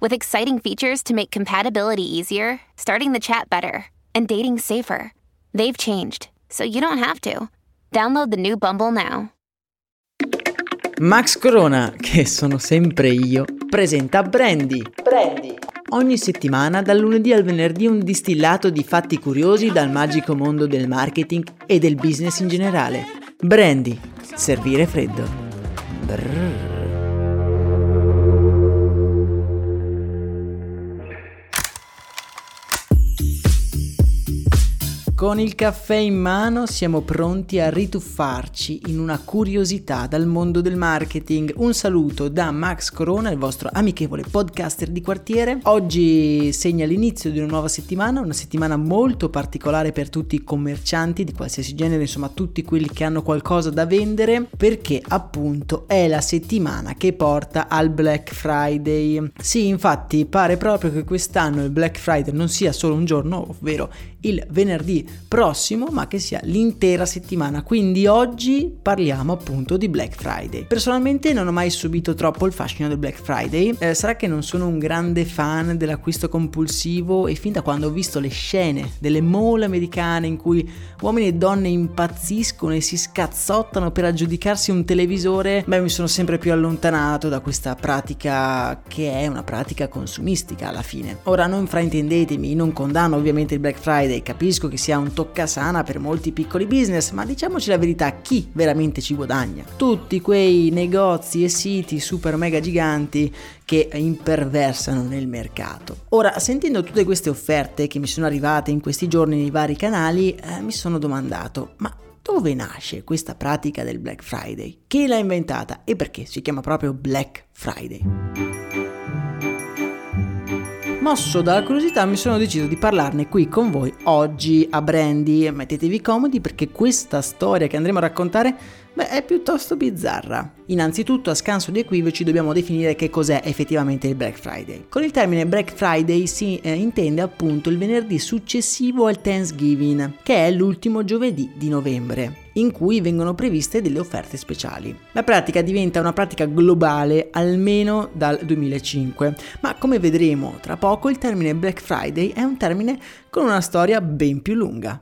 with exciting features to make compatibility easier, starting the chat better, and dating safer. They've changed, so you don't have to. Download the new Bumble now. Max Corona, che sono sempre io, presenta Brandy. Brandy. Ogni settimana, dal lunedì al venerdì, un distillato di fatti curiosi dal magico mondo del marketing e del business in generale. Brandy. Servire freddo. Brrr. Con il caffè in mano siamo pronti a rituffarci in una curiosità dal mondo del marketing. Un saluto da Max Corona, il vostro amichevole podcaster di quartiere. Oggi segna l'inizio di una nuova settimana, una settimana molto particolare per tutti i commercianti di qualsiasi genere, insomma tutti quelli che hanno qualcosa da vendere, perché appunto è la settimana che porta al Black Friday. Sì, infatti pare proprio che quest'anno il Black Friday non sia solo un giorno, ovvero il venerdì prossimo, ma che sia l'intera settimana. Quindi oggi parliamo appunto di Black Friday. Personalmente non ho mai subito troppo il fascino del Black Friday. Eh, sarà che non sono un grande fan dell'acquisto compulsivo e fin da quando ho visto le scene delle mall americane in cui uomini e donne impazziscono e si scazzottano per aggiudicarsi un televisore, beh, mi sono sempre più allontanato da questa pratica che è una pratica consumistica alla fine. Ora non fraintendetemi, non condanno ovviamente il Black Friday, capisco che sia un toccasana per molti piccoli business, ma diciamoci la verità, chi veramente ci guadagna? Tutti quei negozi e siti super mega giganti che imperversano nel mercato. Ora, sentendo tutte queste offerte che mi sono arrivate in questi giorni nei vari canali, eh, mi sono domandato, ma dove nasce questa pratica del Black Friday? Chi l'ha inventata e perché si chiama proprio Black Friday? Mosso dalla curiosità mi sono deciso di parlarne qui con voi oggi a Brandy. Mettetevi comodi perché questa storia che andremo a raccontare beh, è piuttosto bizzarra. Innanzitutto, a scanso di equivoci, dobbiamo definire che cos'è effettivamente il Black Friday. Con il termine Black Friday si eh, intende appunto il venerdì successivo al Thanksgiving, che è l'ultimo giovedì di novembre in cui vengono previste delle offerte speciali. La pratica diventa una pratica globale almeno dal 2005, ma come vedremo tra poco il termine Black Friday è un termine con una storia ben più lunga.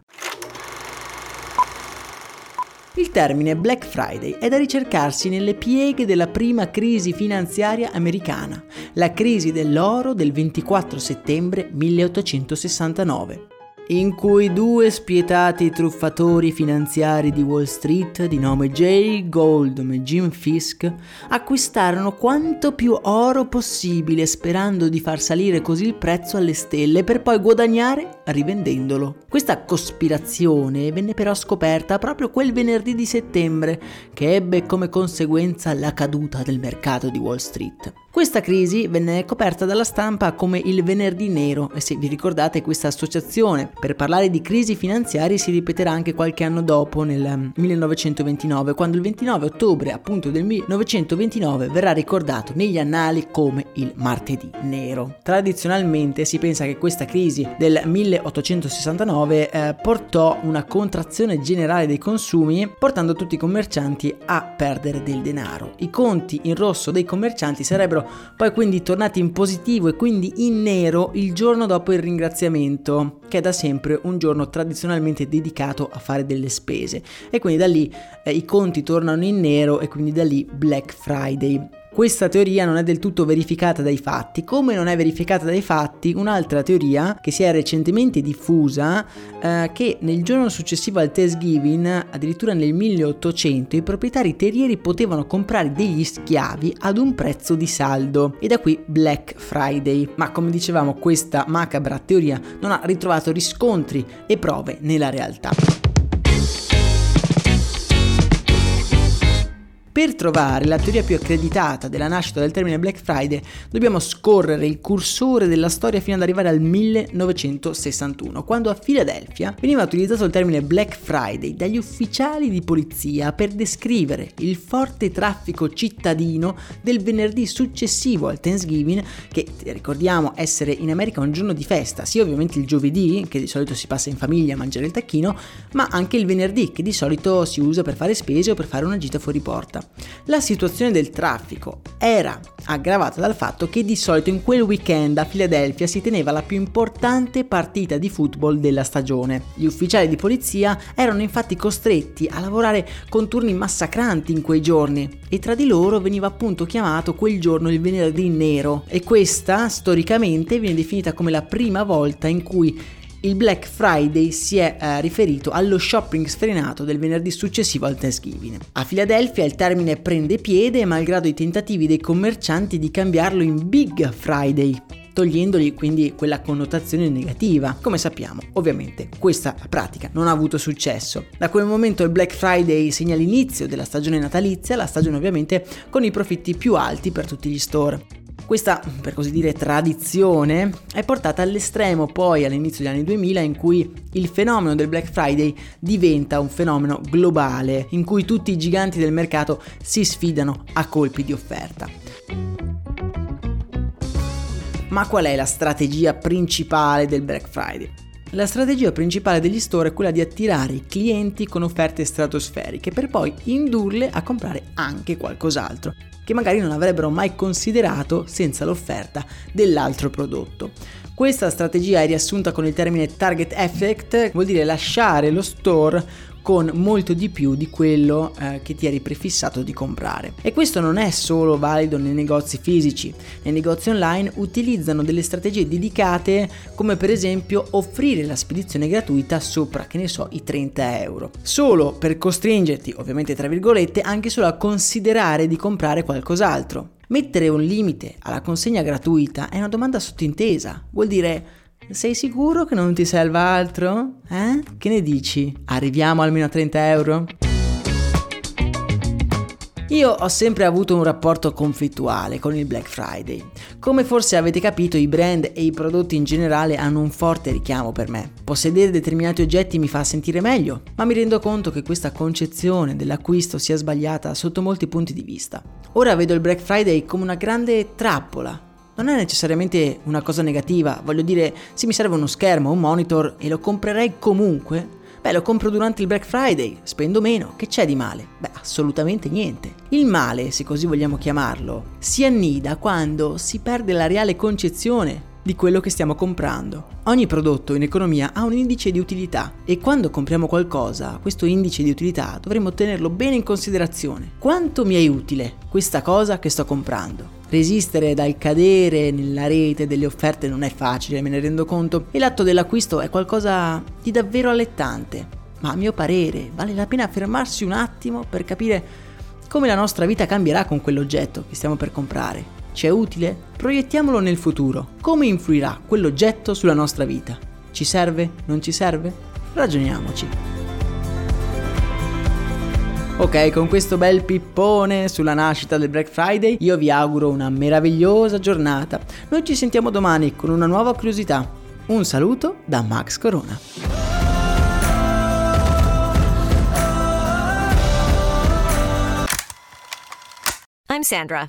Il termine Black Friday è da ricercarsi nelle pieghe della prima crisi finanziaria americana, la crisi dell'oro del 24 settembre 1869 in cui due spietati truffatori finanziari di Wall Street di nome Jay Goldman e Jim Fisk acquistarono quanto più oro possibile sperando di far salire così il prezzo alle stelle per poi guadagnare rivendendolo. Questa cospirazione venne però scoperta proprio quel venerdì di settembre che ebbe come conseguenza la caduta del mercato di Wall Street. Questa crisi venne coperta dalla stampa come il venerdì nero e se vi ricordate questa associazione per parlare di crisi finanziarie si ripeterà anche qualche anno dopo nel 1929 mm, quando il 29 ottobre appunto del 1929 verrà ricordato negli annali come il martedì nero. Tradizionalmente si pensa che questa crisi del 1869 eh, portò una contrazione generale dei consumi portando tutti i commercianti a perdere del denaro. I conti in rosso dei commercianti sarebbero poi quindi tornati in positivo e quindi in nero il giorno dopo il ringraziamento, che è da sempre un giorno tradizionalmente dedicato a fare delle spese. E quindi da lì eh, i conti tornano in nero e quindi da lì Black Friday. Questa teoria non è del tutto verificata dai fatti, come non è verificata dai fatti un'altra teoria che si è recentemente diffusa, eh, che nel giorno successivo al Thanksgiving, addirittura nel 1800, i proprietari terrieri potevano comprare degli schiavi ad un prezzo di saldo, e da qui Black Friday. Ma come dicevamo, questa macabra teoria non ha ritrovato riscontri e prove nella realtà. Per trovare la teoria più accreditata della nascita del termine Black Friday dobbiamo scorrere il cursore della storia fino ad arrivare al 1961, quando a Filadelfia veniva utilizzato il termine Black Friday dagli ufficiali di polizia per descrivere il forte traffico cittadino del venerdì successivo al Thanksgiving, che ricordiamo essere in America un giorno di festa, sia ovviamente il giovedì, che di solito si passa in famiglia a mangiare il tacchino, ma anche il venerdì, che di solito si usa per fare spese o per fare una gita fuori porta. La situazione del traffico era aggravata dal fatto che di solito in quel weekend a Filadelfia si teneva la più importante partita di football della stagione. Gli ufficiali di polizia erano infatti costretti a lavorare con turni massacranti in quei giorni e tra di loro veniva appunto chiamato quel giorno il venerdì nero e questa storicamente viene definita come la prima volta in cui il Black Friday si è eh, riferito allo shopping sfrenato del venerdì successivo al Thanksgiving. A Filadelfia il termine prende piede malgrado i tentativi dei commercianti di cambiarlo in Big Friday, togliendogli quindi quella connotazione negativa. Come sappiamo, ovviamente questa pratica non ha avuto successo. Da quel momento il Black Friday segna l'inizio della stagione natalizia, la stagione ovviamente con i profitti più alti per tutti gli store. Questa, per così dire, tradizione è portata all'estremo poi all'inizio degli anni 2000 in cui il fenomeno del Black Friday diventa un fenomeno globale in cui tutti i giganti del mercato si sfidano a colpi di offerta. Ma qual è la strategia principale del Black Friday? La strategia principale degli store è quella di attirare i clienti con offerte stratosferiche per poi indurle a comprare anche qualcos'altro che magari non avrebbero mai considerato senza l'offerta dell'altro prodotto. Questa strategia è riassunta con il termine target effect, vuol dire lasciare lo store con molto di più di quello eh, che ti eri prefissato di comprare. E questo non è solo valido nei negozi fisici, nei negozi online utilizzano delle strategie dedicate come per esempio offrire la spedizione gratuita sopra, che ne so, i 30 euro, solo per costringerti, ovviamente tra virgolette, anche solo a considerare di comprare qualcos'altro. Mettere un limite alla consegna gratuita è una domanda sottintesa, vuol dire sei sicuro che non ti serva altro? Eh? Che ne dici? Arriviamo almeno a 30 euro? Io ho sempre avuto un rapporto conflittuale con il Black Friday. Come forse avete capito, i brand e i prodotti in generale hanno un forte richiamo per me. Possedere determinati oggetti mi fa sentire meglio, ma mi rendo conto che questa concezione dell'acquisto sia sbagliata sotto molti punti di vista. Ora vedo il Black Friday come una grande trappola non è necessariamente una cosa negativa, voglio dire, se mi serve uno schermo un monitor e lo comprerei comunque, beh lo compro durante il Black Friday, spendo meno, che c'è di male? Beh, assolutamente niente. Il male, se così vogliamo chiamarlo, si annida quando si perde la reale concezione di quello che stiamo comprando. Ogni prodotto in economia ha un indice di utilità e quando compriamo qualcosa, questo indice di utilità dovremmo tenerlo bene in considerazione. Quanto mi è utile questa cosa che sto comprando? Resistere dal cadere nella rete delle offerte non è facile, me ne rendo conto, e l'atto dell'acquisto è qualcosa di davvero allettante. Ma a mio parere vale la pena fermarsi un attimo per capire come la nostra vita cambierà con quell'oggetto che stiamo per comprare. Ci è utile? Proiettiamolo nel futuro. Come influirà quell'oggetto sulla nostra vita? Ci serve? Non ci serve? Ragioniamoci. Ok, con questo bel pippone sulla nascita del Black Friday, io vi auguro una meravigliosa giornata. Noi ci sentiamo domani con una nuova curiosità. Un saluto da Max Corona. I'm Sandra,